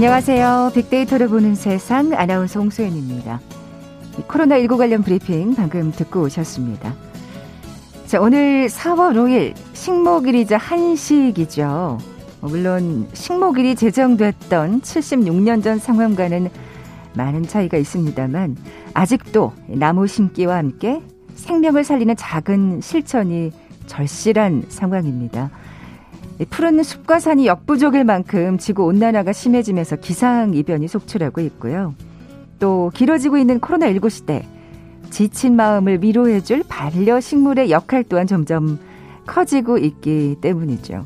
안녕하세요. 빅데이터를 보는 세상 아나운서 홍소연입니다. 코로나19 관련 브리핑 방금 듣고 오셨습니다. 자, 오늘 4월 5일 식목일이자 한식이죠. 물론 식목일이 제정됐던 76년 전 상황과는 많은 차이가 있습니다만 아직도 나무 심기와 함께 생명을 살리는 작은 실천이 절실한 상황입니다. 푸른 숲과 산이 역부족일 만큼 지구 온난화가 심해지면서 기상 이변이 속출하고 있고요. 또 길어지고 있는 코로나19 시대 지친 마음을 위로해줄 반려 식물의 역할 또한 점점 커지고 있기 때문이죠.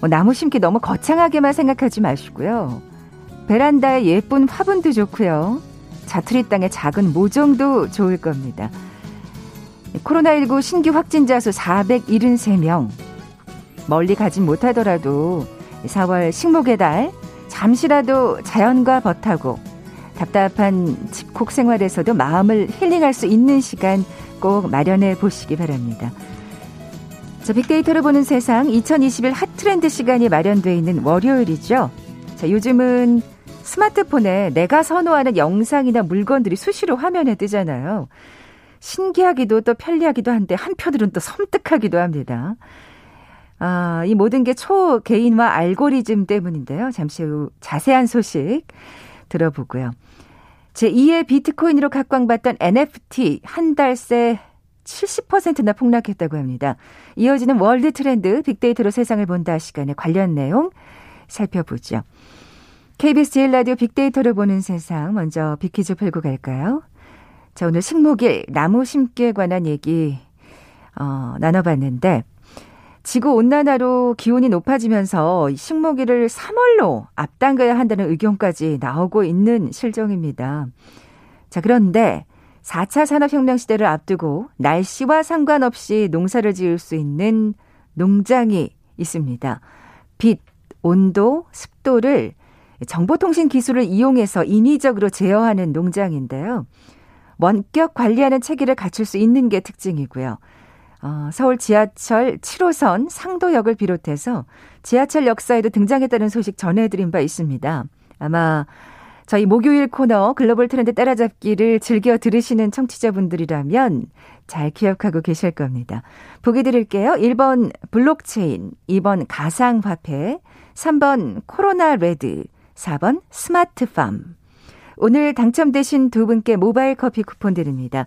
뭐 나무 심기 너무 거창하게만 생각하지 마시고요. 베란다에 예쁜 화분도 좋고요. 자투리 땅에 작은 모종도 좋을 겁니다. 코로나19 신규 확진자 수 473명. 멀리 가진 못하더라도 4월 식목의 달 잠시라도 자연과 벗하고 답답한 집콕 생활에서도 마음을 힐링할 수 있는 시간 꼭 마련해 보시기 바랍니다. 자, 빅데이터를 보는 세상 2021 핫트렌드 시간이 마련되어 있는 월요일이죠. 자, 요즘은 스마트폰에 내가 선호하는 영상이나 물건들이 수시로 화면에 뜨잖아요. 신기하기도 또 편리하기도 한데 한편으로는 또 섬뜩하기도 합니다. 아, 이 모든 게 초개인화 알고리즘 때문인데요. 잠시 후 자세한 소식 들어보고요. 제2의 비트코인으로 각광받던 NFT 한 달 새 70%나 폭락했다고 합니다. 이어지는 월드 트렌드 빅데이터로 세상을 본다 시간에 관련 내용 살펴보죠. KBS 제1라디오 빅데이터로 보는 세상 먼저 빅퀴즈 풀고 갈까요? 자, 오늘 식목일 나무 심기에 관한 얘기 어, 나눠봤는데 지구 온난화로 기온이 높아지면서 식목일을 3월로 앞당겨야 한다는 의견까지 나오고 있는 실정입니다. 자, 그런데 4차 산업혁명 시대를 앞두고 날씨와 상관없이 농사를 지을 수 있는 농장이 있습니다. 빛, 온도, 습도를 정보통신 기술을 이용해서 인위적으로 제어하는 농장인데요. 원격 관리하는 체계를 갖출 수 있는 게 특징이고요. 어, 서울 지하철 7호선 상도역을 비롯해서 지하철 역사에도 등장했다는 소식 전해드린 바 있습니다. 아마 저희 목요일 코너 글로벌 트렌드 따라잡기를 즐겨 들으시는 청취자분들이라면 잘 기억하고 계실 겁니다. 보기 드릴게요. 1번 블록체인, 2번 가상화폐, 3번 코로나 레드, 4번 스마트팜. 오늘 당첨되신 두 분께 모바일 커피 쿠폰 드립니다.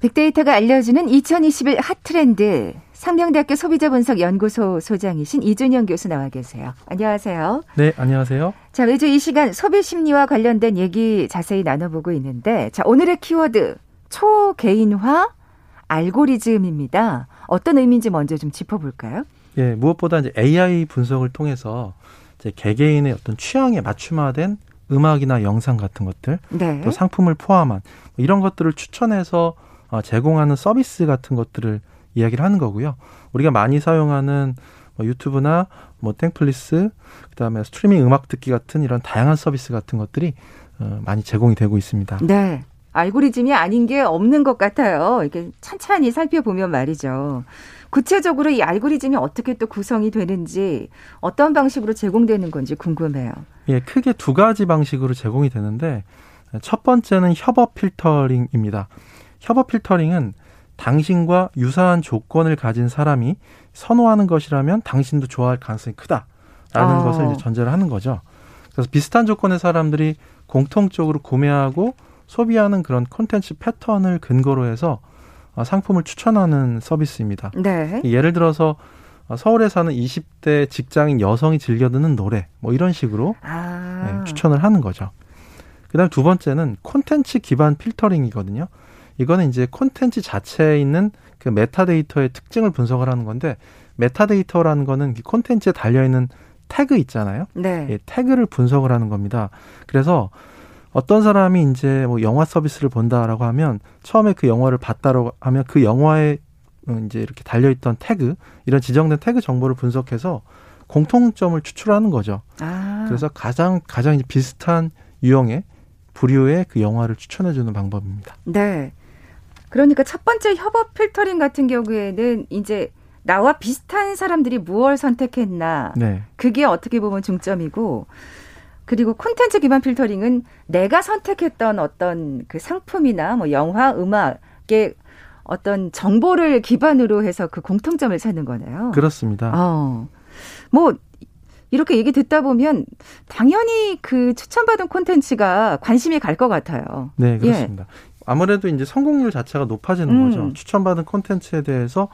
빅데이터가 알려주는 2021 핫트렌드. 상명대학교 소비자분석연구소 소장이신 이준영 교수 나와 계세요. 안녕하세요. 네, 안녕하세요. 자, 매주 이 시간 소비 심리와 관련된 얘기 자세히 나눠보고 있는데, 자, 오늘의 키워드, 초개인화 알고리즘입니다. 어떤 의미인지 먼저 좀 짚어볼까요? 예, 무엇보다 이제 AI 분석을 통해서 이제 개개인의 어떤 취향에 맞춤화된 음악이나 영상 같은 것들, 네. 또 상품을 포함한 뭐 이런 것들을 추천해서 어, 제공하는 서비스 같은 것들을 이야기를 하는 거고요. 우리가 많이 사용하는 뭐 유튜브나 뭐 땡플릭스, 그다음에 스트리밍 음악 듣기 같은 이런 다양한 서비스 같은 것들이 어, 많이 제공이 되고 있습니다. 네. 알고리즘이 아닌 게 없는 것 같아요. 이렇게 찬찬히 살펴보면 말이죠. 구체적으로 이 알고리즘이 어떻게 또 구성이 되는지 어떤 방식으로 제공되는 건지 궁금해요. 예, 크게 두 가지 방식으로 제공이 되는데 첫 번째는 협업 필터링입니다. 협업 필터링은 당신과 유사한 조건을 가진 사람이 선호하는 것이라면 당신도 좋아할 가능성이 크다라는 아. 것을 이제 전제를 하는 거죠. 그래서 비슷한 조건의 사람들이 공통적으로 구매하고 소비하는 그런 콘텐츠 패턴을 근거로 해서 어, 상품을 추천하는 서비스입니다. 네. 예를 들어서 어, 서울에 사는 20대 직장인 여성이 즐겨 듣는 노래 뭐 이런 식으로 아. 네, 추천을 하는 거죠. 그다음 두 번째는 콘텐츠 기반 필터링이거든요. 이거는 이제 콘텐츠 자체에 있는 그 메타데이터의 특징을 분석을 하는 건데 메타데이터라는 거는 콘텐츠에 달려 있는 태그 있잖아요. 네. 예, 태그를 분석을 하는 겁니다. 그래서 어떤 사람이 이제 뭐 영화 서비스를 본다라고 하면 처음에 그 영화를 봤다라고 하면 그 영화에 어, 이제 이렇게 달려 있던 태그 이런 지정된 태그 정보를 분석해서 공통점을 추출하는 거죠. 아. 그래서 가장 가장 이제 비슷한 유형의 부류의 그 영화를 추천해 주는 방법입니다. 네. 그러니까 첫 번째 협업 필터링 같은 경우에는 이제 나와 비슷한 사람들이 무엇을 선택했나. 네. 그게 어떻게 보면 중점이고 그리고 콘텐츠 기반 필터링은 내가 선택했던 어떤 그 상품이나 뭐 영화, 음악의 어떤 정보를 기반으로 해서 그 공통점을 찾는 거네요. 그렇습니다. 어. 뭐 이렇게 얘기 듣다 보면 당연히 그 추천받은 콘텐츠가 관심이 갈 것 같아요. 네, 그렇습니다. 예. 아무래도 이제 성공률 자체가 높아지는 음. 거죠. 추천받은 콘텐츠에 대해서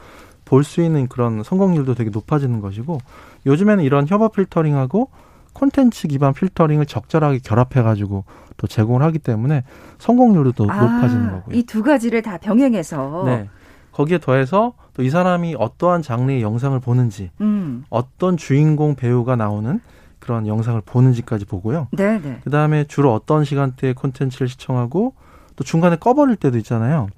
볼 수 있는 그런 성공률도 되게 높아지는 것이고 요즘에는 이런 협업 필터링하고 콘텐츠 기반 필터링을 적절하게 결합해가지고 또 제공을 하기 때문에 성공률도 아, 높아지는 거고요. 이 두 가지를 다 병행해서. 네. 거기에 더해서 또 이 사람이 어떠한 장르의 영상을 보는지, 음. 어떤 주인공 배우가 나오는 그런 영상을 보는지까지 보고요. 네, 네. 그 다음에 주로 어떤 시간대에 콘텐츠를 시청하고 또 중간에 꺼버릴 때도 있잖아요.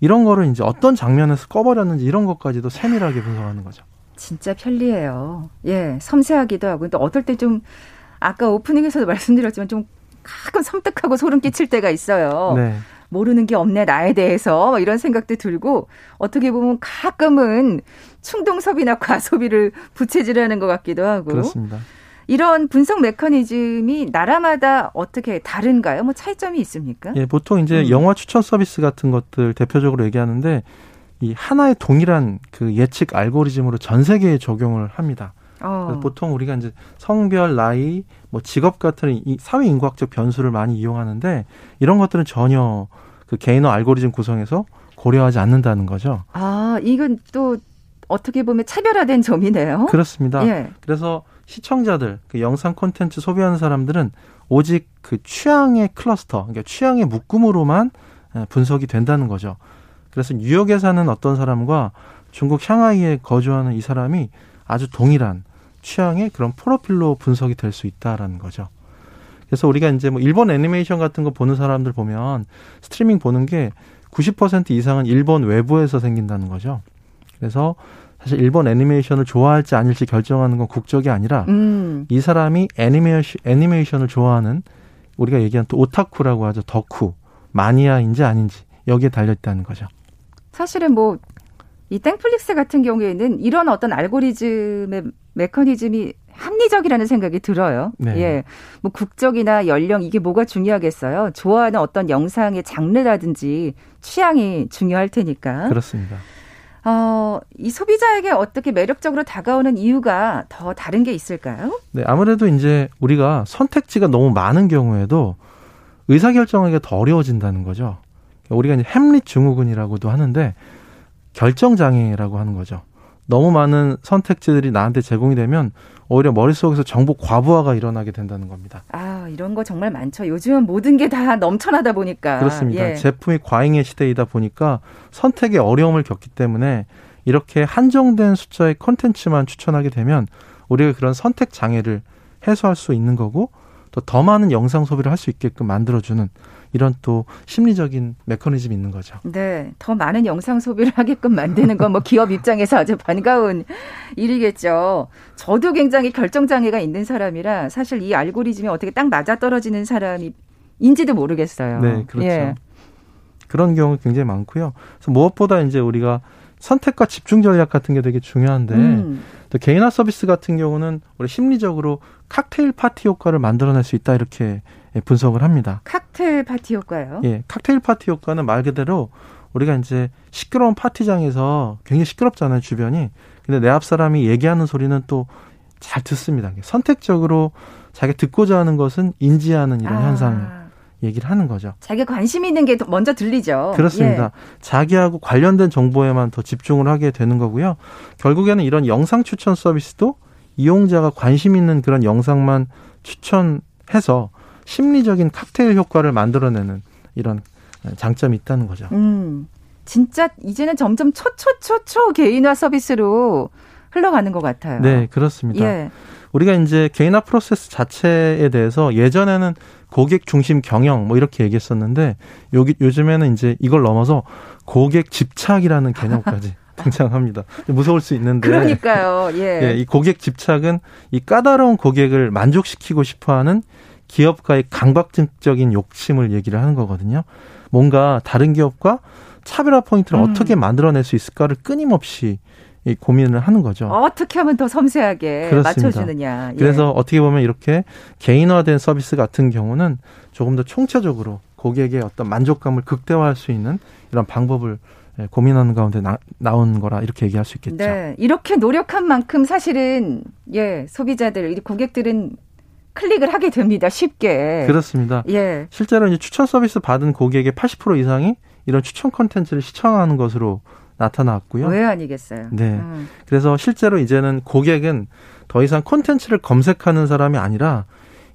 이런 거를 이제 어떤 장면에서 꺼버렸는지 이런 것까지도 세밀하게 분석하는 거죠. 진짜 편리해요. 예, 섬세하기도 하고. 근데 어떨 때 좀 아까 오프닝에서도 말씀드렸지만 좀 가끔 섬뜩하고 소름 끼칠 때가 있어요. 네. 모르는 게 없네 나에 대해서 뭐 이런 생각도 들고 어떻게 보면 가끔은 충동섭이나 과소비를 부채질하는 것 같기도 하고 그렇습니다. 이런 분석 메커니즘이 나라마다 어떻게 다른가요? 뭐 차이점이 있습니까? 예, 보통 이제 음. 영화 추천 서비스 같은 것들 대표적으로 얘기하는데 이 하나의 동일한 그 예측 알고리즘으로 전 세계에 적용을 합니다. 어. 보통 우리가 이제 성별, 나이, 뭐 직업 같은 이 사회 인구학적 변수를 많이 이용하는데 이런 것들은 전혀 그 개인화 알고리즘 구성에서 고려하지 않는다는 거죠. 아, 이건 또 어떻게 보면 차별화된 점이네요. 그렇습니다. 예. 그래서 시청자들, 그 영상 콘텐츠 소비하는 사람들은 오직 그 취향의 클러스터, 그러니까 취향의 묶음으로만 분석이 된다는 거죠. 그래서 뉴욕에 사는 어떤 사람과 중국 샹하이에 거주하는 이 사람이 아주 동일한 취향의 그런 프로필로 분석이 될 수 있다라는 거죠. 그래서 우리가 이제 뭐 일본 애니메이션 같은 거 보는 사람들 보면 스트리밍 보는 게 90% 이상은 일본 외부에서 생긴다는 거죠. 그래서 사실 일본 애니메이션을 좋아할지 아닐지 결정하는 건 국적이 아니라 음. 이 사람이 애니메이션, 애니메이션을 좋아하는 우리가 얘기한 또 오타쿠라고 하죠. 덕후, 마니아인지 아닌지 여기에 달려 있다는 거죠. 사실은 뭐 이 땡플릭스 같은 경우에는 이런 어떤 알고리즘의 메커니즘이 합리적이라는 생각이 들어요. 네. 예. 뭐 국적이나 연령 이게 뭐가 중요하겠어요. 좋아하는 어떤 영상의 장르라든지 취향이 중요할 테니까. 그렇습니다. 어, 이 소비자에게 어떻게 매력적으로 다가오는 이유가 더 다른 게 있을까요? 네, 아무래도 이제 우리가 선택지가 너무 많은 경우에도 의사결정하기가 더 어려워진다는 거죠. 우리가 이제 햄릿 증후군이라고도 하는데 결정 장애라고 하는 거죠. 너무 많은 선택지들이 나한테 제공이 되면 오히려 머릿속에서 정보 과부하가 일어나게 된다는 겁니다. 아, 이런 거 정말 많죠. 요즘은 모든 게 다 넘쳐나다 보니까. 그렇습니다. 예. 제품이 과잉의 시대이다 보니까 선택에 어려움을 겪기 때문에 이렇게 한정된 숫자의 컨텐츠만 추천하게 되면 우리가 그런 선택 장애를 해소할 수 있는 거고 또 더 많은 영상 소비를 할 수 있게끔 만들어주는 이런 또 심리적인 메커니즘이 있는 거죠. 네. 더 많은 영상 소비를 하게끔 만드는 건 뭐 기업 입장에서 아주 반가운 일이겠죠. 저도 굉장히 결정장애가 있는 사람이라 사실 이 알고리즘이 어떻게 딱 맞아떨어지는 사람이 인지도 모르겠어요. 네, 그렇죠. 예. 그런 경우 굉장히 많고요. 그래서 무엇보다 이제 우리가 선택과 집중 전략 같은 게 되게 중요한데 음. 또 개인화 서비스 같은 경우는 우리 심리적으로 칵테일 파티 효과를 만들어낼 수 있다 이렇게 예, 분석을 합니다. 칵테일 파티 효과요? 예, 칵테일 파티 효과는 말 그대로 우리가 이제 시끄러운 파티장에서 굉장히 시끄럽잖아요, 주변이. 근데 내 앞 사람이 얘기하는 소리는 또 잘 듣습니다. 선택적으로 자기가 듣고자 하는 것은 인지하는 이런 아. 현상 얘기를 하는 거죠. 자기가 관심 있는 게 먼저 들리죠. 그렇습니다. 예. 자기하고 관련된 정보에만 더 집중을 하게 되는 거고요. 결국에는 이런 영상 추천 서비스도 이용자가 관심 있는 그런 영상만 추천해서 심리적인 칵테일 효과를 만들어내는 이런 장점이 있다는 거죠. 음, 진짜 이제는 점점 초초초초 개인화 서비스로 흘러가는 것 같아요. 네, 그렇습니다. 예. 우리가 이제 개인화 프로세스 자체에 대해서 예전에는 고객 중심 경영 뭐 이렇게 얘기했었는데 여기 요즘에는 이제 이걸 넘어서 고객 집착이라는 개념까지 등장합니다. 무서울 수 있는데. 그러니까요. 예. 예. 이 고객 집착은 이 까다로운 고객을 만족시키고 싶어하는 기업가의 강박증적인 욕심을 얘기를 하는 거거든요. 뭔가 다른 기업과 차별화 포인트를 음. 어떻게 만들어낼 수 있을까를 끊임없이 이 고민을 하는 거죠. 어떻게 하면 더 섬세하게 그렇습니다. 맞춰주느냐. 예. 그래서 어떻게 보면 이렇게 개인화된 서비스 같은 경우는 조금 더 총체적으로 고객의 어떤 만족감을 극대화할 수 있는 이런 방법을 예, 고민하는 가운데 나, 나온 거라 이렇게 얘기할 수 있겠죠. 네. 이렇게 노력한 만큼 사실은 예, 소비자들, 고객들은 클릭을 하게 됩니다. 쉽게. 그렇습니다. 예. 실제로 이제 추천 서비스 받은 고객의 80% 이상이 이런 추천 컨텐츠를 시청하는 것으로 나타났고요. 왜 아니겠어요? 네. 음. 그래서 실제로 이제는 고객은 더 이상 콘텐츠를 검색하는 사람이 아니라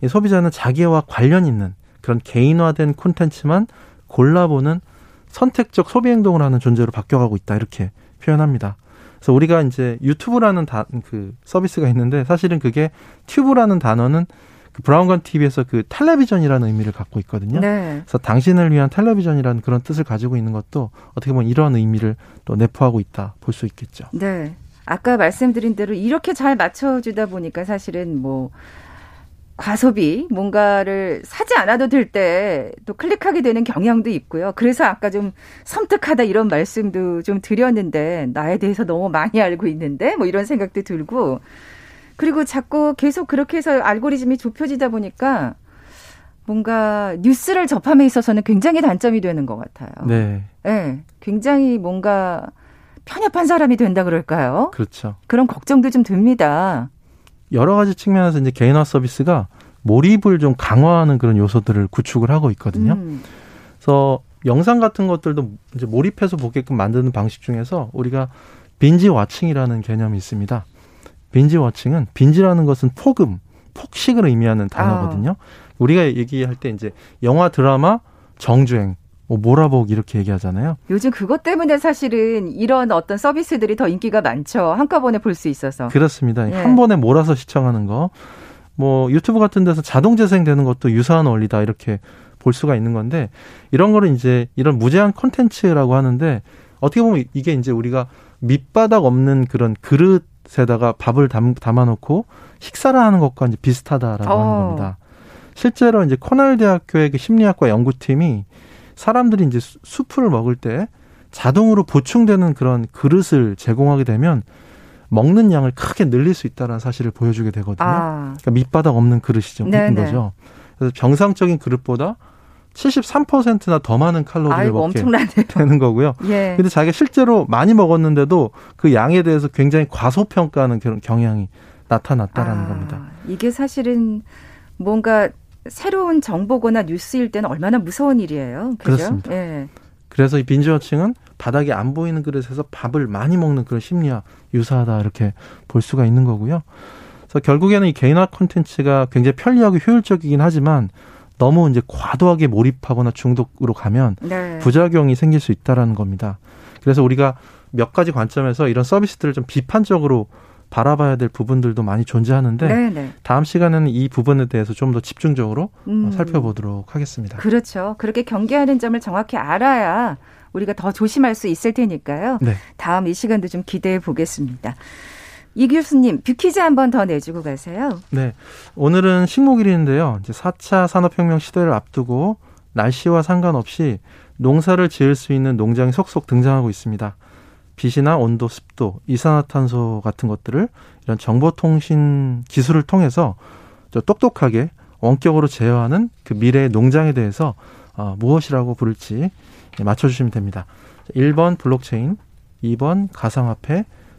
소비자는 자기와 관련 있는 그런 개인화된 콘텐츠만 골라보는 선택적 소비 행동을 하는 존재로 바뀌어가고 있다 이렇게 표현합니다. 그래서 우리가 이제 유튜브라는 다, 그 서비스가 있는데 사실은 그게 튜브라는 단어는 그 브라운관 TV에서 그 텔레비전이라는 의미를 갖고 있거든요. 네. 그래서 당신을 위한 텔레비전이라는 그런 뜻을 가지고 있는 것도 어떻게 보면 이런 의미를 또 내포하고 있다 볼 수 있겠죠. 네. 아까 말씀드린 대로 이렇게 잘 맞춰주다 보니까 사실은 뭐 과소비 뭔가를 사지 않아도 될 때 또 클릭하게 되는 경향도 있고요. 그래서 아까 좀 섬뜩하다 이런 말씀도 좀 드렸는데 나에 대해서 너무 많이 알고 있는데 뭐 이런 생각도 들고 그리고 자꾸 계속 그렇게 해서 알고리즘이 좁혀지다 보니까 뭔가 뉴스를 접함에 있어서는 굉장히 단점이 되는 것 같아요. 네. 네. 굉장히 뭔가 편협한 사람이 된다 그럴까요? 그렇죠. 그런 걱정도 좀 듭니다. 여러 가지 측면에서 이제 개인화 서비스가 몰입을 좀 강화하는 그런 요소들을 구축을 하고 있거든요. 음. 그래서 영상 같은 것들도 이제 몰입해서 보게끔 만드는 방식 중에서 우리가 빈지 와칭이라는 개념이 있습니다. 빈지 워칭은 빈지라는 것은 폭음, 폭식을 의미하는 단어거든요. 아. 우리가 얘기할 때 이제 영화, 드라마, 정주행, 뭐 몰아보기 이렇게 얘기하잖아요. 요즘 그것 때문에 사실은 이런 어떤 서비스들이 더 인기가 많죠. 한꺼번에 볼 수 있어서. 그렇습니다. 예. 한 번에 몰아서 시청하는 거. 뭐 유튜브 같은 데서 자동 재생되는 것도 유사한 원리다 이렇게 볼 수가 있는 건데 이런 거를 이제 이런 무제한 콘텐츠라고 하는데 어떻게 보면 이게 이제 우리가 밑바닥 없는 그런 그릇 에다가 밥을 담, 담아놓고 식사를 하는 것과 이제 비슷하다라고 어. 하는 겁니다. 실제로 이제 코넬 대학교의 그 심리학과 연구팀이 사람들이 이제 수프를 먹을 때 자동으로 보충되는 그런 그릇을 제공하게 되면 먹는 양을 크게 늘릴 수 있다는 사실을 보여주게 되거든요. 아. 그러니까 밑바닥 없는 그릇이죠. 네네. 거죠. 그래서 정상적인 그릇보다 73%나 더 많은 칼로리를 아이고, 먹게 엄청나네요. 되는 거고요. 예. 근데 자기가 실제로 많이 먹었는데도 그 양에 대해서 굉장히 과소평가하는 그런 경향이 나타났다라는 아, 겁니다. 이게 사실은 뭔가 새로운 정보거나 뉴스일 때는 얼마나 무서운 일이에요. 그죠? 그렇습니다. 예. 그래서 이 빈지워칭은 바닥에 안 보이는 그릇에서 밥을 많이 먹는 그런 심리와 유사하다 이렇게 볼 수가 있는 거고요. 그래서 결국에는 이 개인화 콘텐츠가 굉장히 편리하고 효율적이긴 하지만 너무 이제 과도하게 몰입하거나 중독으로 가면 네. 부작용이 생길 수 있다라는 겁니다. 그래서 우리가 몇 가지 관점에서 이런 서비스들을 좀 비판적으로 바라봐야 될 부분들도 많이 존재하는데 네네. 네. 다음 시간에는 이 부분에 대해서 좀 더 집중적으로 음. 살펴보도록 하겠습니다. 그렇죠. 그렇게 경계하는 점을 정확히 알아야 우리가 더 조심할 수 있을 테니까요. 네. 다음 이 시간도 좀 기대해 보겠습니다. 이 교수님, 뷰퀴즈 한 번 더 내주고 가세요. 네. 오늘은 식목일인데요. 이제 4차 산업혁명 시대를 앞두고 날씨와 상관없이 농사를 지을 수 있는 농장이 속속 등장하고 있습니다. 빛이나 온도, 습도, 이산화탄소 같은 것들을 이런 정보통신 기술을 통해서 똑똑하게 원격으로 제어하는 그 미래의 농장에 대해서 어, 무엇이라고 부를지 맞춰주시면 됩니다. 1번 블록체인, 2번 가상화폐,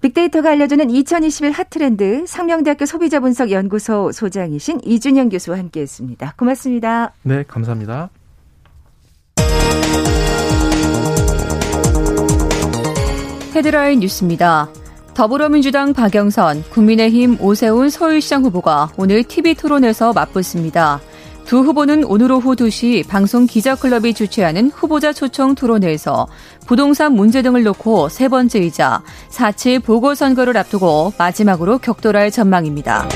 빅데이터가 알려주는 2021 핫트렌드 상명대학교 소비자분석연구소 소장이신 이준영 교수와 함께했습니다. 고맙습니다. 네, 감사합니다. 헤드라인 뉴스입니다. 더불어민주당 박영선, 국민의힘 오세훈 서울시장 후보가 오늘 TV 토론에서 맞붙습니다. 두 후보는 오늘 오후 2시 방송 기자클럽이 주최하는 후보자 초청 토론회에서 부동산 문제 등을 놓고 세 번째이자 4.7 보궐선거를 앞두고 마지막으로 격돌할 전망입니다.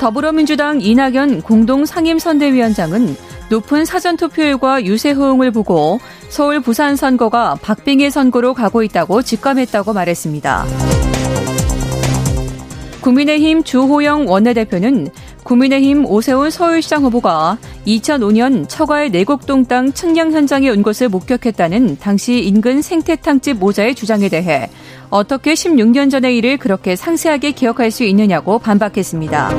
더불어민주당 이낙연 공동 상임선대위원장은 높은 사전투표율과 유세 호응을 보고 서울 부산 선거가 박빙의 선거로 가고 있다고 직감했다고 말했습니다. 국민의힘 주호영 원내대표는 국민의힘 오세훈 서울시장 후보가 2005년 처가의 내곡동 땅 측량 현장에 온 것을 목격했다는 당시 인근 생태탕집 모자의 주장에 대해 어떻게 16년 전의 일을 그렇게 상세하게 기억할 수 있느냐고 반박했습니다.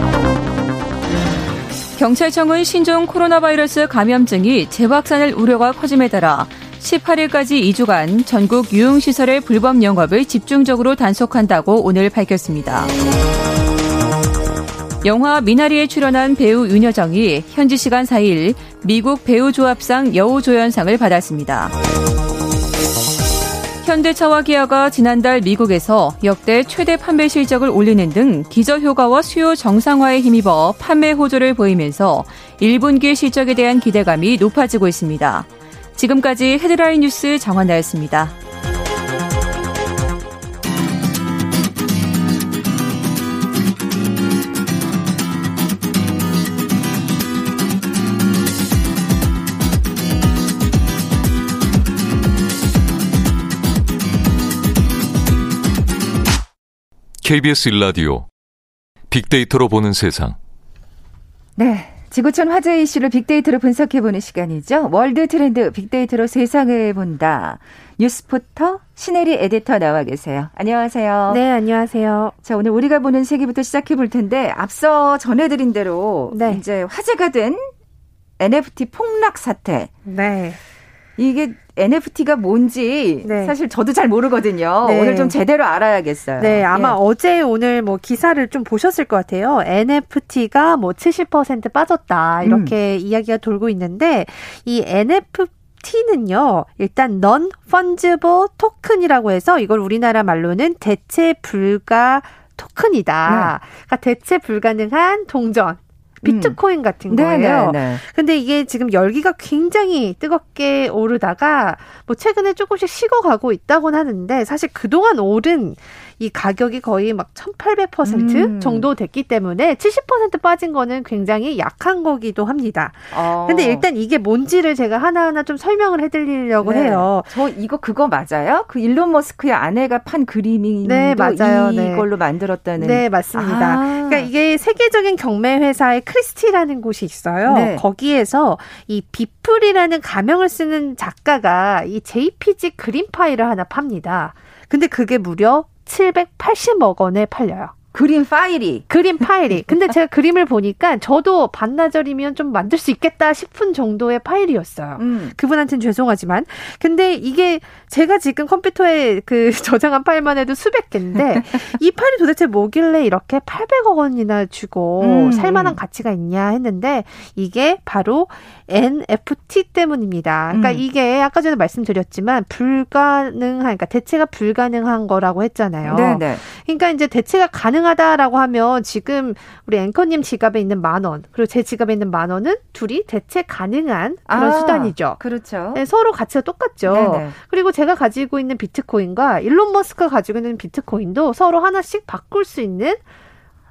경찰청은 신종 코로나 바이러스 감염증이 재확산할 우려가 커짐에 따라 18일까지 2주간 전국 유흥시설의 불법 영업을 집중적으로 단속한다고 오늘 밝혔습니다. 영화 미나리에 출연한 배우 윤여정이 현지 시간 4일 미국 배우 조합상 여우조연상을 받았습니다. 현대차와 기아가 지난달 미국에서 역대 최대 판매 실적을 올리는 등 기저효과와 수요 정상화에 힘입어 판매 호조를 보이면서 1분기 실적에 대한 기대감이 높아지고 있습니다. 지금까지 헤드라인 뉴스 정한나였습니다. KBS 1라디오 빅데이터로 보는 세상. 네. 지구촌 화제 이슈를 빅데이터로 분석해보는 시간이죠. 월드 트렌드 빅데이터로 세상을 본다. 뉴스포터 신혜리 에디터 나와 계세요. 안녕하세요. 네, 안녕하세요. 자, 오늘 우리가 보는 세계부터 시작해 볼 텐데 앞서 전해드린 대로 네. 이제 화제가 된 NFT 폭락 사태. 네. 이게 NFT가 뭔지 네. 사실 저도 잘 모르거든요. 네. 오늘 좀 제대로 알아야겠어요. 네, 아마 예. 어제 오늘 뭐 기사를 좀 보셨을 것 같아요. NFT가 뭐 70% 빠졌다 이렇게 음. 이야기가 돌고 있는데 이 NFT T는요, 일단 non fungible token이라고 해서 이걸 우리나라 말로는 대체 불가 토큰이다. 네. 그러니까 대체 불가능한 동전. 비트코인 음. 같은 네, 거예요. 네네네. 근데 이게 지금 열기가 굉장히 뜨겁게 오르다가 뭐 최근에 조금씩 식어가고 있다고는 하는데 사실 그동안 오른 이 가격이 거의 막 1800% 음. 정도 됐기 때문에 70% 빠진 거는 굉장히 약한 거기도 합니다. 어. 근데 일단 이게 뭔지를 제가 하나하나 좀 설명을 해드리려고 네. 해요. 저 이거 그거 맞아요? 그 일론 머스크의 아내가 판 그림이 네, 맞아요. 네. 이걸로 네. 만들었다는. 네, 맞습니다. 아. 그러니까 이게 세계적인 경매 회사의 크리스티라는 곳이 있어요. 네. 거기에서 이 비플이라는 가명을 쓰는 작가가 이 JPG 그림 파일을 하나 팝니다. 근데 그게 무려 780억 원에 팔려요. 그림 파일이. 그림 파일이. 근데 제가 그림을 보니까 저도 반나절이면 좀 만들 수 있겠다 싶은 정도의 파일이었어요. 음. 그분한테는 죄송하지만. 근데 이게 제가 지금 컴퓨터에 그 저장한 파일만 해도 수백 개인데 이 파일이 도대체 뭐길래 이렇게 800억 원이나 주고 음. 살만한 가치가 있냐 했는데 이게 바로 NFT 때문입니다. 그러니까 음. 이게 아까 전에 말씀드렸지만 불가능한 그러니까 대체가 불가능한 거라고 했잖아요. 네네. 그러니까 이제 대체가 가능하다라고 하면 지금 우리 앵커님 지갑에 있는 만 원, 그리고 제 지갑에 있는 만 원은 둘이 대체 가능한 그런 아, 수단이죠. 그렇죠. 네, 서로 가치가 똑같죠. 네네. 그리고 제가 가지고 있는 비트코인과 일론 머스크가 가지고 있는 비트코인도 서로 하나씩 바꿀 수 있는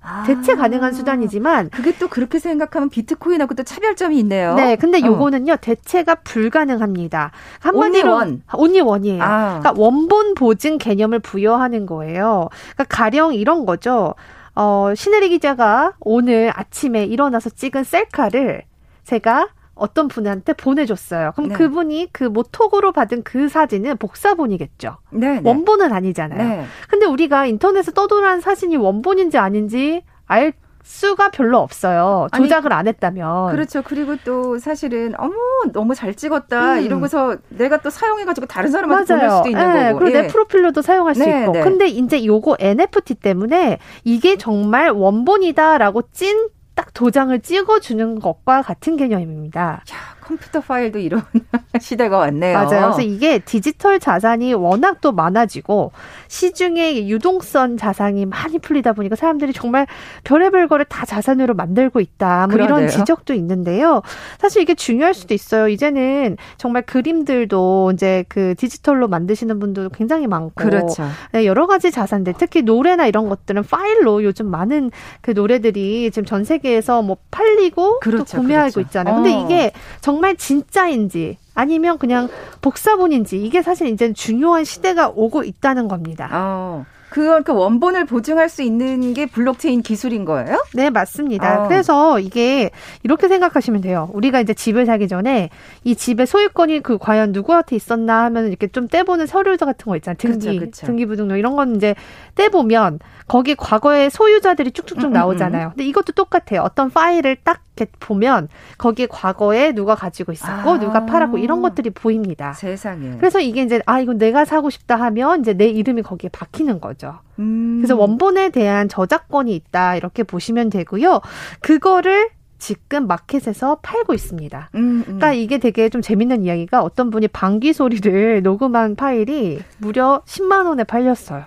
아. 대체 가능한 수단이지만 그게 또 그렇게 생각하면 비트코인하고 또 차별점이 있네요. 네, 근데 어. 요거는요 어. 대체가 불가능합니다. 한마디로 원, 온리 원이에요. 아. 그러니까 원본 보증 개념을 부여하는 거예요. 그러니까 가령 이런 거죠. 어, 신혜리 기자가 오늘 아침에 일어나서 찍은 셀카를 제가 어떤 분한테 보내줬어요. 그럼 네. 그분이 그 모톡으로 받은 그 사진은 복사본이겠죠. 네, 네. 원본은 아니잖아요. 네. 근데 우리가 인터넷에 떠돌아는 사진이 원본인지 아닌지 알 수가 별로 없어요. 조작을 아니, 안 했다면. 그렇죠. 그리고 또 사실은 어머 너무 잘 찍었다 음. 이러고서 내가 또 사용해가지고 다른 사람한테 맞아요. 보낼 수도 있는 네, 거고. 그리고 예. 내 프로필로도 사용할 수 네, 있고. 네. 근데 이제 요거 NFT 때문에 이게 정말 원본이다라고 찐 딱 도장을 찍어주는 것과 같은 개념입니다. 야, 컴퓨터 파일도 이런 시대가 왔네요. 맞아요. 그래서 이게 디지털 자산이 워낙 또 많아지고 시중에 유동성 자산이 많이 풀리다 보니까 사람들이 정말 별의별 거를 다 자산으로 만들고 있다. 뭐 이런 지적도 있는데요. 사실 이게 중요할 수도 있어요. 이제는 정말 그림들도 이제 그 디지털로 만드시는 분들도 굉장히 많고 그렇죠. 네, 여러 가지 자산들 특히 노래나 이런 것들은 파일로 요즘 많은 그 노래들이 지금 전 세계에서 뭐 팔리고 그렇죠, 또 구매하고 그렇죠. 있잖아요. 근데 어. 이게 정말 정말 진짜인지 아니면 그냥 복사본인지 이게 사실 이제 중요한 시대가 오고 있다는 겁니다. 어. 그러니까 원본을 보증할 수 있는 게 블록체인 기술인 거예요? 네, 맞습니다. 어. 그래서 이게 이렇게 생각하시면 돼요. 우리가 이제 집을 사기 전에 이 집의 소유권이 그 과연 누구한테 있었나 하면 이렇게 좀 떼보는 서류자 같은 거 있잖아요. 등기, 그쵸, 그쵸. 등기부등록 이런 건 이제 떼보면 거기 과거에 소유자들이 쭉쭉쭉 음, 음, 나오잖아요. 음. 근데 이것도 똑같아요. 어떤 파일을 딱 이렇게 보면 거기에 과거에 누가 가지고 있었고 아. 누가 팔았고 이런 것들이 보입니다. 세상에. 그래서 이게 이제 아 이건 내가 사고 싶다 하면 이제 내 이름이 거기에 박히는 거죠. 음. 그래서 원본에 대한 저작권이 있다 이렇게 보시면 되고요. 그거를 지금 마켓에서 팔고 있습니다. 음, 음. 그러니까 이게 되게 좀 재밌는 이야기가 어떤 분이 방귀 소리를 녹음한 파일이 무려 10만 원에 팔렸어요.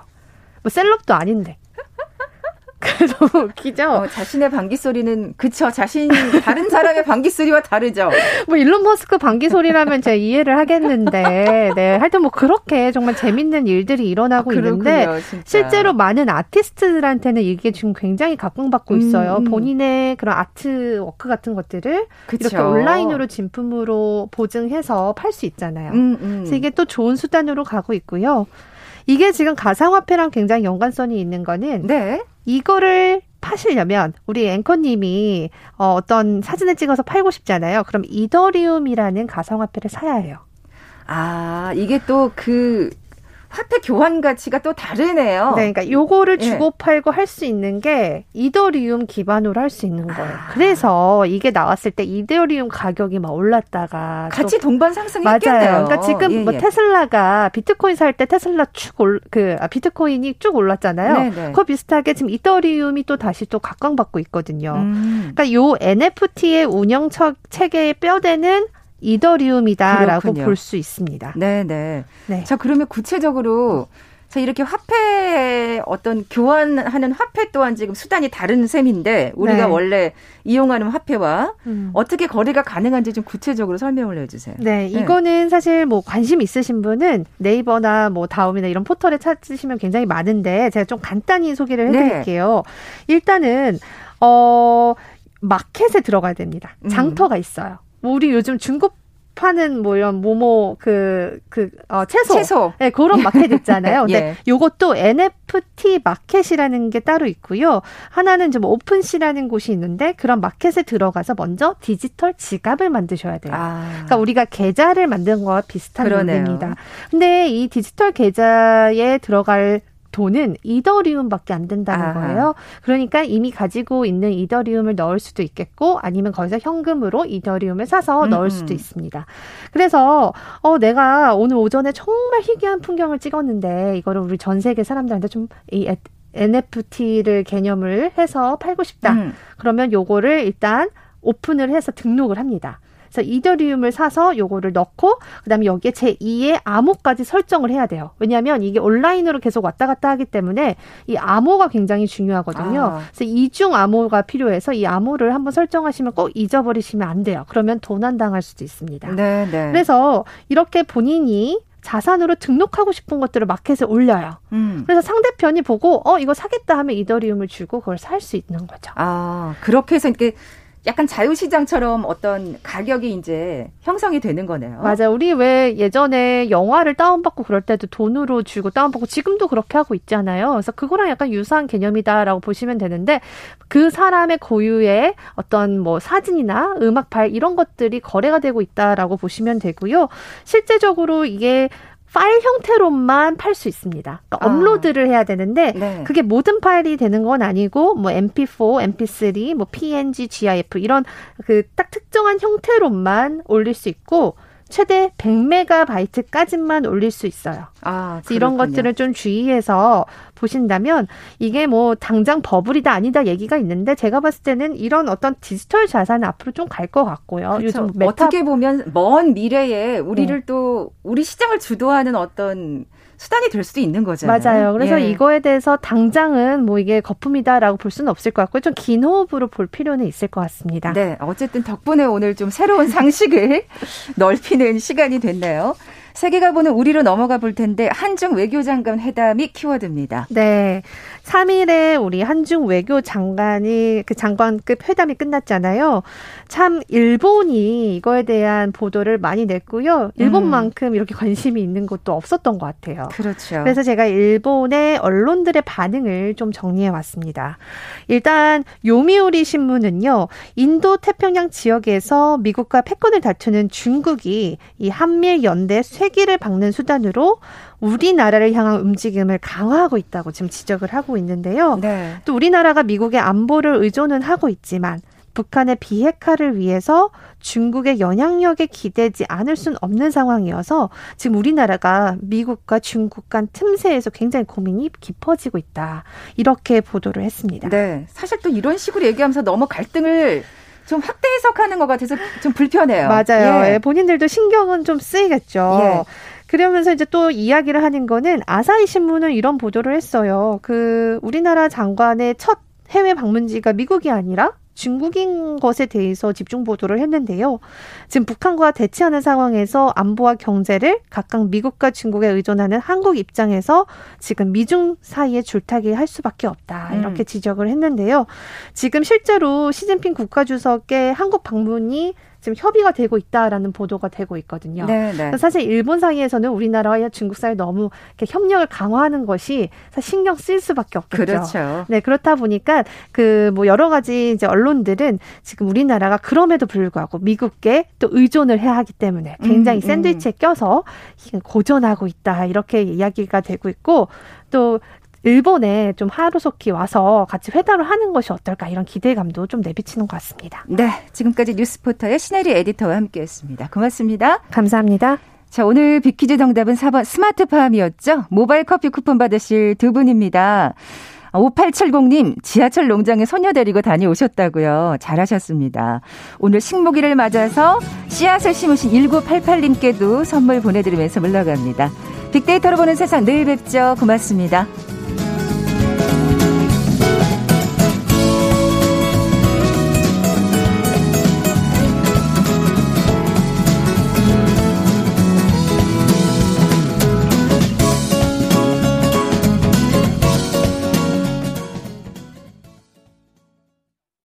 뭐 셀럽도 아닌데. 그래서 웃기죠. 어, 자신의 방귀 소리는 그쵸. 자신 다른 사람의 방귀 소리와 다르죠. 뭐 일론 머스크 방귀 소리라면 제가 이해를 하겠는데, 네 하여튼 뭐 그렇게 정말 재밌는 일들이 일어나고 아, 있는데 진짜. 실제로 많은 아티스트들한테는 이게 지금 굉장히 각광받고 있어요. 음, 음. 본인의 그런 artwork 같은 것들을 그쵸. 이렇게 온라인으로 진품으로 보증해서 팔 수 있잖아요. 음, 음. 그래서 이게 또 좋은 수단으로 가고 있고요. 이게 지금 가상화폐랑 굉장히 연관성이 있는 거는 네. 이거를 파시려면 우리 앵커님이 어, 어떤 사진을 찍어서 팔고 싶잖아요. 그럼 이더리움이라는 가상화폐를 사야 해요. 아, 이게 또 그 화폐 교환 가치가 또 다르네요. 네, 그러니까 요거를 예. 주고 팔고 할 수 있는 게 이더리움 기반으로 할 수 있는 거예요. 아. 그래서 이게 나왔을 때 이더리움 가격이 막 올랐다가 같이 동반 상승했겠네요. 맞아요. 그러니까 지금 예, 뭐 예. 테슬라가 비트코인 살 때 테슬라 쭉올그 아, 비트코인이 쭉 올랐잖아요. 네네. 네. 그거 비슷하게 지금 이더리움이 또 다시 또 각광받고 있거든요. 음. 그러니까 요 NFT의 운영 체계의 뼈대는 이더리움이다라고 볼 수 있습니다. 네네. 네. 네. 자 그러면 구체적으로 자 이렇게 화폐 어떤 교환하는 화폐 또한 지금 수단이 다른 셈인데 우리가 네. 원래 이용하는 화폐와 음. 어떻게 거래가 가능한지 좀 구체적으로 설명을 해주세요. 네, 네, 이거는 사실 뭐 관심 있으신 분은 네이버나 뭐 다음이나 이런 포털에 찾으시면 굉장히 많은데 제가 좀 간단히 소개를 네. 해드릴게요. 네. 일단은 어 마켓에 들어가야 됩니다. 음. 장터가 있어요. 우리 요즘 중고 파는 뭐 이런 모모 그, 그, 어, 채소. 채소. 네, 그런 마켓 있잖아요. 근데 예. 요것도 NFT 마켓이라는 게 따로 있고요. 하나는 좀 오픈시라는 곳이 있는데 그런 마켓에 들어가서 먼저 디지털 지갑을 만드셔야 돼요. 아. 그러니까 우리가 계좌를 만든 거와 비슷한 논리입니다. 근데 이 디지털 계좌에 들어갈 돈은 이더리움밖에 안 된다는 아하. 거예요. 그러니까 이미 가지고 있는 이더리움을 넣을 수도 있겠고 아니면 거기서 현금으로 이더리움을 사서 음. 넣을 수도 있습니다. 그래서 어 내가 오늘 오전에 정말 희귀한 풍경을 찍었는데 이거를 우리 전 세계 사람들한테 좀이 NFT를 개념을 해서 팔고 싶다. 음. 그러면 요거를 일단 오픈을 해서 등록을 합니다. 그래서 이더리움을 사서 요거를 넣고 그다음에 여기에 제 2의 암호까지 설정을 해야 돼요. 왜냐하면 이게 온라인으로 계속 왔다 갔다 하기 때문에 이 암호가 굉장히 중요하거든요. 아. 그래서 이중 암호가 필요해서 이 암호를 한번 설정하시면 꼭 잊어버리시면 안 돼요. 그러면 도난 당할 수도 있습니다. 네, 네. 그래서 이렇게 본인이 자산으로 등록하고 싶은 것들을 마켓에 올려요. 음. 그래서 상대편이 보고 어 이거 사겠다 하면 이더리움을 주고 그걸 살 수 있는 거죠. 아 그렇게 해서 이렇게 약간 자유시장처럼 어떤 가격이 이제 형성이 되는 거네요. 맞아. 우리 왜 예전에 영화를 다운받고 그럴 때도 돈으로 주고 다운받고 지금도 그렇게 하고 있잖아요. 그래서 그거랑 약간 유사한 개념이다라고 보시면 되는데 그 사람의 고유의 어떤 뭐 사진이나 음악 파일 이런 것들이 거래가 되고 있다라고 보시면 되고요. 실제적으로 이게 파일 형태로만 팔 수 있습니다. 그러니까 아. 업로드를 해야 되는데 네. 그게 모든 파일이 되는 건 아니고 뭐 MP4, MP3, 뭐 PNG, GIF 이런 그 딱 특정한 형태로만 올릴 수 있고 최대 100메가바이트까지만 올릴 수 있어요. 아, 이런 것들을 좀 주의해서 보신다면 이게 뭐 당장 버블이다 아니다 얘기가 있는데 제가 봤을 때는 이런 어떤 디지털 자산은 앞으로 좀 갈 것 같고요. 그렇죠. 요즘 메타... 어떻게 보면 먼 미래에 우리를 네. 또 우리 시장을 주도하는 어떤 수단이 될 수도 있는 거잖아요. 맞아요. 그래서 예. 이거에 대해서 당장은 뭐 이게 거품이다라고 볼 수는 없을 것 같고 좀 긴 호흡으로 볼 필요는 있을 것 같습니다. 네. 어쨌든 덕분에 오늘 좀 새로운 상식을 넓히는 시간이 됐네요. 세계가 보는 우리로 넘어가 볼 텐데 한중 외교장관 회담이 키워드입니다. 네. 3일에 우리 한중 외교 장관이 그 장관급 회담이 끝났잖아요. 참 일본이 이거에 대한 보도를 많이 냈고요. 일본만큼 음. 이렇게 관심이 있는 것도 없었던 것 같아요. 그렇죠. 그래서 제가 일본의 언론들의 반응을 좀 정리해 왔습니다. 일단 요미우리 신문은요. 인도 태평양 지역에서 미국과 패권을 다투는 중국이 이 한밀 연대 쇠 기를 박는 수단으로 우리나라를 향한 움직임을 강화하고 있다고 지금 지적을 하고 있는데요. 네. 또 우리나라가 미국의 안보를 의존은 하고 있지만 북한의 비핵화를 위해서 중국의 영향력에 기대지 않을 수는 없는 상황이어서 지금 우리나라가 미국과 중국 간 틈새에서 굉장히 고민이 깊어지고 있다. 이렇게 보도를 했습니다. 네. 사실 또 이런 식으로 얘기하면서 너무 갈등을 좀 확대 해석하는 것 같아서 좀 불편해요. 맞아요. 예. 예 본인들도 신경은 좀 쓰이겠죠. 예. 그러면서 이제 또 이야기를 하는 거는 아사히 신문은 이런 보도를 했어요. 그 우리나라 장관의 첫 해외 방문지가 미국이 아니라 중국인 것에 대해서 집중 보도를 했는데요. 지금 북한과 대치하는 상황에서 안보와 경제를 각각 미국과 중국에 의존하는 한국 입장에서 지금 미중 사이에 줄타기 할 수밖에 없다. 음. 이렇게 음. 지적을 했는데요. 지금 실제로 시진핑 국가주석의 한국 방문이 지금 협의가 되고 있다라는 보도가 되고 있거든요. 네, 네. 사실 일본 사이에서는 우리나라와 중국 사이 너무 협력을 강화하는 것이 사실 신경 쓸 수밖에 없겠죠. 그렇죠. 네, 그렇다 보니까 그 뭐 여러 가지 이제 언론들은 지금 우리나라가 그럼에도 불구하고 미국께 또 의존을 해야 하기 때문에 굉장히 음, 음. 샌드위치에 음. 껴서 고전하고 있다 이렇게 이야기가 되고 있고 또 일본에 좀 하루속히 와서 같이 회담을 하는 것이 어떨까 이런 기대감도 좀 내비치는 것 같습니다. 네, 지금까지 뉴스포터의 신혜리 에디터와 함께했습니다. 고맙습니다. 감사합니다. 자, 오늘 비키즈 정답은 4번 스마트팜이었죠. 모바일 커피 쿠폰 받으실 두 분입니다. 5870님, 지하철 농장에 소녀 데리고 다녀오셨다고요. 잘하셨습니다. 오늘 식목일을 맞아서 씨앗을 심으신 1988님께도 선물 보내드리면서 물러갑니다. 빅데이터로 보는 세상 내일 뵙죠. 고맙습니다.